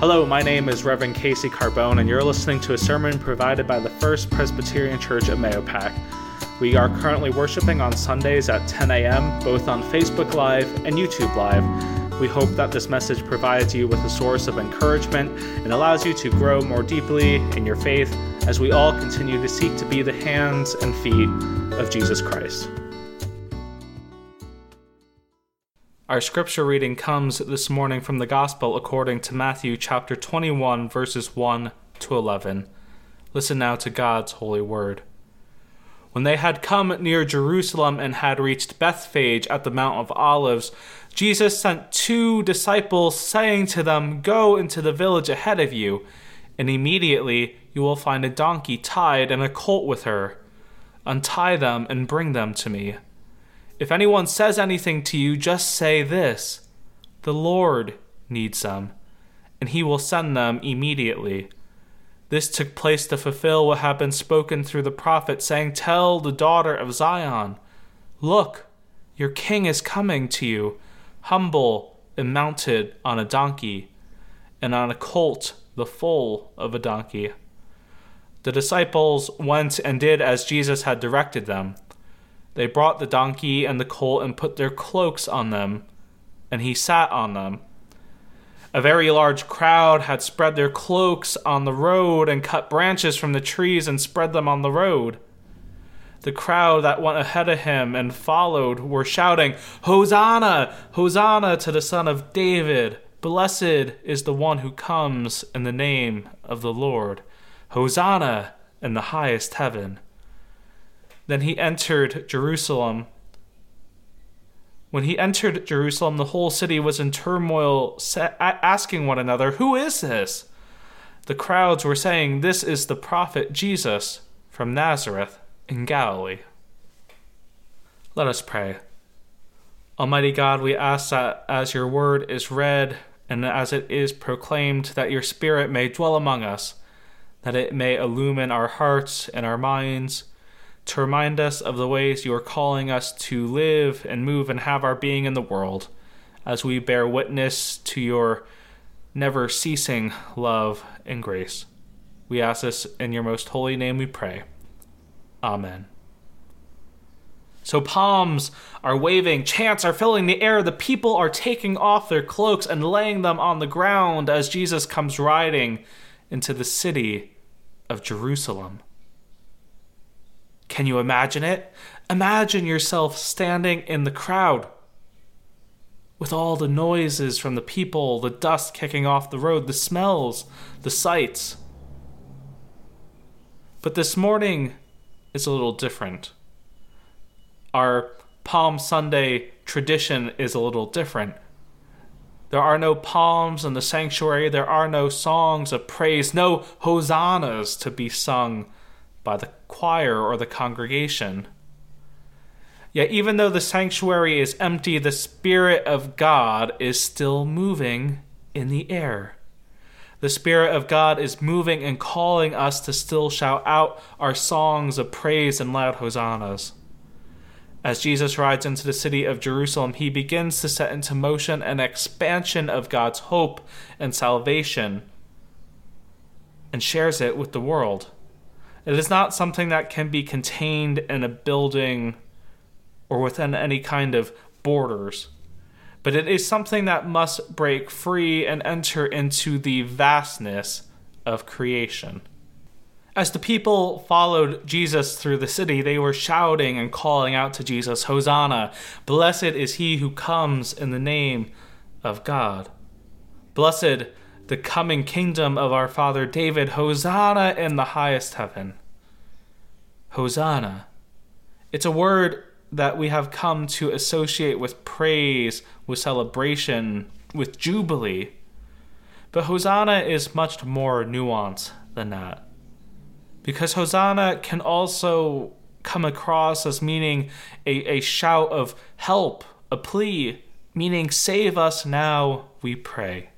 Hello, my name is Reverend Casey Carbone, and you're listening to a sermon provided by the First Presbyterian Church at Mahopac. We are currently worshiping on Sundays at 10 a.m., both on Facebook Live and YouTube Live. We hope that this message provides you with a source of encouragement and allows you to grow more deeply in your faith as we all continue to seek to be the hands and feet of Jesus Christ. Our scripture reading comes this morning from the Gospel according to Matthew chapter 21, verses 1 to 11. Listen now to God's holy word. When they had come near Jerusalem and had reached Bethphage at the Mount of Olives, Jesus sent two disciples, saying to them, Go into the village ahead of you, and immediately you will find a donkey tied and a colt with her. Untie them and bring them to me. If anyone says anything to you, just say this The Lord needs them, and he will send them immediately. This took place to fulfill what had been spoken through the prophet, saying, Tell the daughter of Zion, Look, your king is coming to you, humble and mounted on a donkey, and on a colt, the foal of a donkey. The disciples went and did as Jesus had directed them. They brought the donkey and the colt and put their cloaks on them, and he sat on them. A very large crowd had spread their cloaks on the road and cut branches from the trees and spread them on the road. The crowd that went ahead of him and followed were shouting, Hosanna! Hosanna to the Son of David! Blessed is the one who comes in the name of the Lord. Hosanna in the highest heaven. Then he entered Jerusalem. When he entered Jerusalem, the whole city was in turmoil, asking one another, Who is this? The crowds were saying, This is the prophet Jesus from Nazareth in Galilee. Let us pray. Almighty God, we ask that as your word is read and as it is proclaimed, that your Spirit may dwell among us, that it may illumine our hearts and our minds to remind us of the ways you are calling us to live and move and have our being in the world as we bear witness to your never ceasing love and grace. We ask this in your most holy name we pray. Amen. So palms are waving, chants are filling the air, the people are taking off their cloaks and laying them on the ground as Jesus comes riding into the city of Jerusalem. Can you imagine it? Imagine yourself standing in the crowd with all the noises from the people, the dust kicking off the road, the smells, the sights. But this morning is a little different. Our Palm Sunday tradition is a little different. There are no palms in the sanctuary, there are no songs of praise, no hosannas to be sung by the choir or the congregation. Yet, even though the sanctuary is empty, the Spirit of God is still moving in the air. The Spirit of God is moving and calling us to still shout out our songs of praise and loud hosannas. As Jesus rides into the city of Jerusalem, he begins to set into motion an expansion of God's hope and salvation and shares it with the world. It is not something that can be contained in a building or within any kind of borders, but it is something that must break free and enter into the vastness of creation. As the people followed Jesus through the city, they were shouting and calling out to Jesus, Hosanna! Blessed is he who comes in the name of God. Blessed the coming kingdom of our father David. Hosanna in the highest heaven. Hosanna. It's a word that we have come to associate with praise, with celebration, with jubilee. But Hosanna is much more nuanced than that. Because Hosanna can also come across as meaning a, a shout of help, a plea, meaning save us now, we pray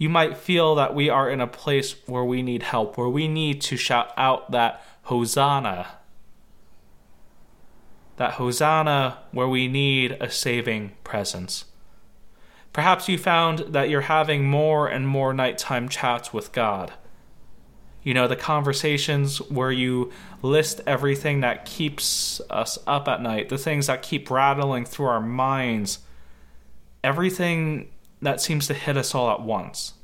you might feel that we are in a place where we need help, where we need to shout out that Hosanna. That Hosanna where we need a saving presence. Perhaps you found that you're having more and more nighttime chats with God. You know, the conversations where you list everything that keeps us up at night, the things that keep rattling through our minds, everything that seems to hit us all at once.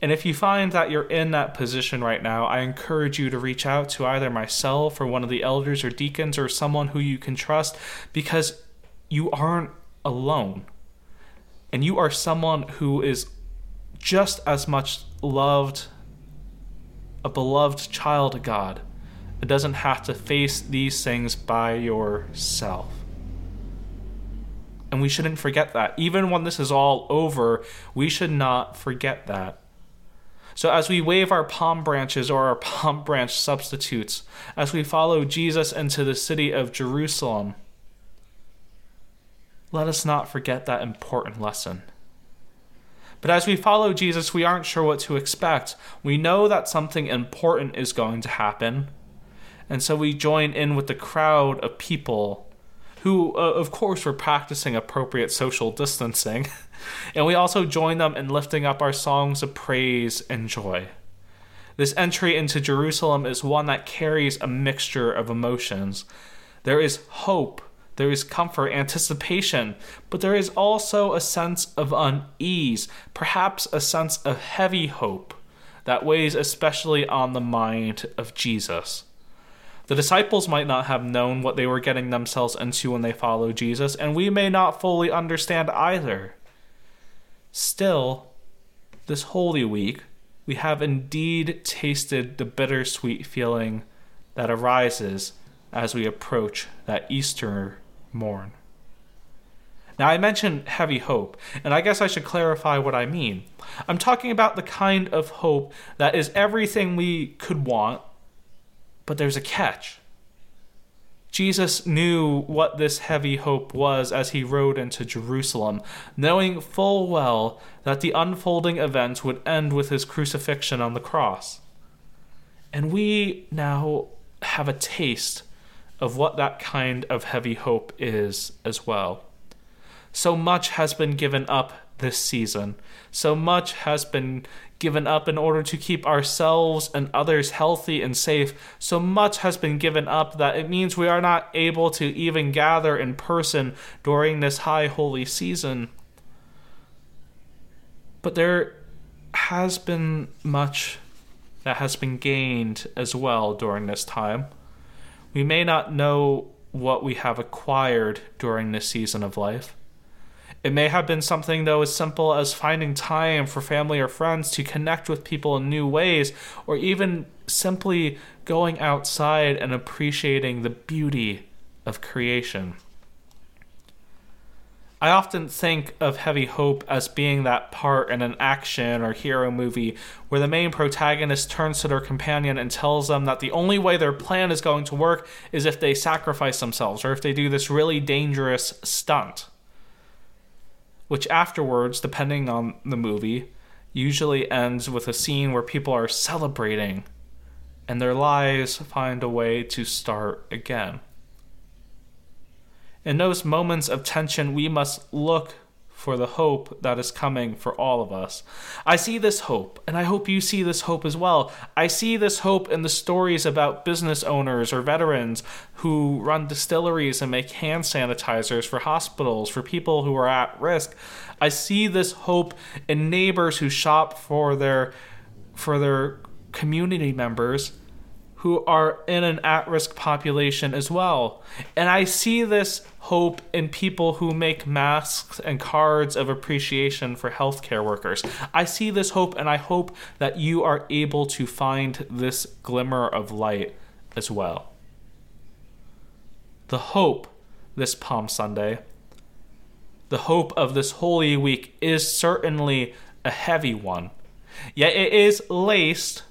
And if you find that you're in that position right now, I encourage you to reach out to either myself or one of the elders or deacons or someone who you can trust because you aren't alone. And you are someone who is just as much loved, a beloved child of God. It doesn't have to face these things by yourself. And we shouldn't forget that. Even when this is all over, we should not forget that. So, as we wave our palm branches or our palm branch substitutes, as we follow Jesus into the city of Jerusalem, let us not forget that important lesson. But as we follow Jesus, we aren't sure what to expect. We know that something important is going to happen. And so we join in with the crowd of people who, uh, of course, were practicing appropriate social distancing. and we also join them in lifting up our songs of praise and joy. This entry into Jerusalem is one that carries a mixture of emotions. There is hope, there is comfort, anticipation, but there is also a sense of unease, perhaps a sense of heavy hope that weighs especially on the mind of Jesus. The disciples might not have known what they were getting themselves into when they followed Jesus, and we may not fully understand either. Still, this Holy Week, we have indeed tasted the bittersweet feeling that arises as we approach that Easter morn. Now, I mentioned heavy hope, and I guess I should clarify what I mean. I'm talking about the kind of hope that is everything we could want, but there's a catch. Jesus knew what this heavy hope was as he rode into Jerusalem, knowing full well that the unfolding events would end with his crucifixion on the cross. And we now have a taste of what that kind of heavy hope is as well. So much has been given up this season. So much has been given up in order to keep ourselves and others healthy and safe. So much has been given up that it means we are not able to even gather in person during this high holy season. But there has been much that has been gained as well during this time. We may not know what we have acquired during this season of life it may have been something, though, as simple as finding time for family or friends to connect with people in new ways, or even simply going outside and appreciating the beauty of creation. I often think of Heavy Hope as being that part in an action or hero movie where the main protagonist turns to their companion and tells them that the only way their plan is going to work is if they sacrifice themselves or if they do this really dangerous stunt which afterwards, depending on the movie, usually ends with a scene where people are celebrating and their lives find a way to start again. In those moments of tension, we must look for the hope that is coming for all of us. I see this hope, and I hope you see this hope as well. I see this hope in the stories about business owners or veterans who run distilleries and make hand sanitizers for hospitals, for people who are at risk. I see this hope in neighbors who shop for their for their community members who are in an at risk population as well. And I see this hope in people who make masks and cards of appreciation for healthcare workers. I see this hope, and I hope that you are able to find this glimmer of light as well. The hope this Palm Sunday, the hope of this Holy Week is certainly a heavy one, yet it is laced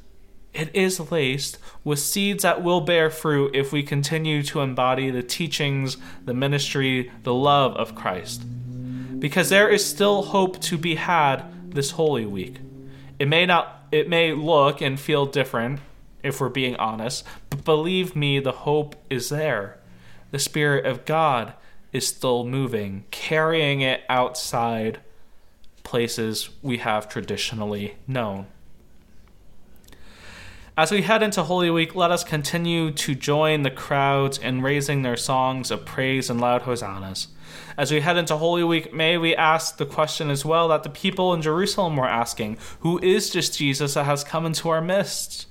it is laced with seeds that will bear fruit if we continue to embody the teachings, the ministry, the love of Christ. Because there is still hope to be had this Holy Week. It may not it may look and feel different if we're being honest, but believe me, the hope is there. The Spirit of God is still moving, carrying it outside places we have traditionally known. As we head into Holy Week, let us continue to join the crowds in raising their songs of praise and loud hosannas. As we head into Holy Week, may we ask the question as well that the people in Jerusalem were asking Who is this Jesus that has come into our midst?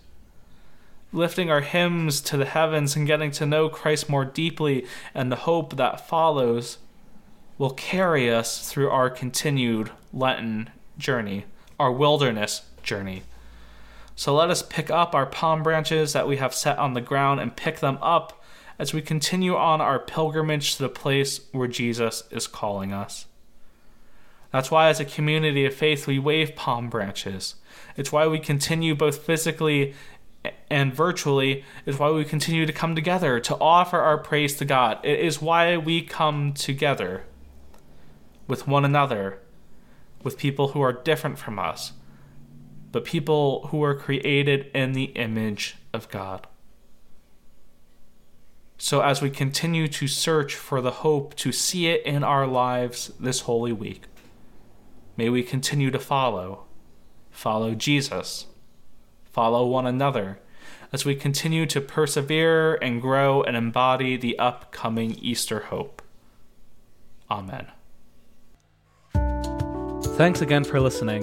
Lifting our hymns to the heavens and getting to know Christ more deeply and the hope that follows will carry us through our continued Lenten journey, our wilderness journey. So let us pick up our palm branches that we have set on the ground and pick them up as we continue on our pilgrimage to the place where Jesus is calling us. That's why, as a community of faith, we wave palm branches. It's why we continue both physically and virtually. It's why we continue to come together to offer our praise to God. It is why we come together with one another, with people who are different from us, but people who are created in the image of God. So, as we continue to search for the hope to see it in our lives this Holy Week, may we continue to follow, follow Jesus, follow one another, as we continue to persevere and grow and embody the upcoming Easter hope. Amen. Thanks again for listening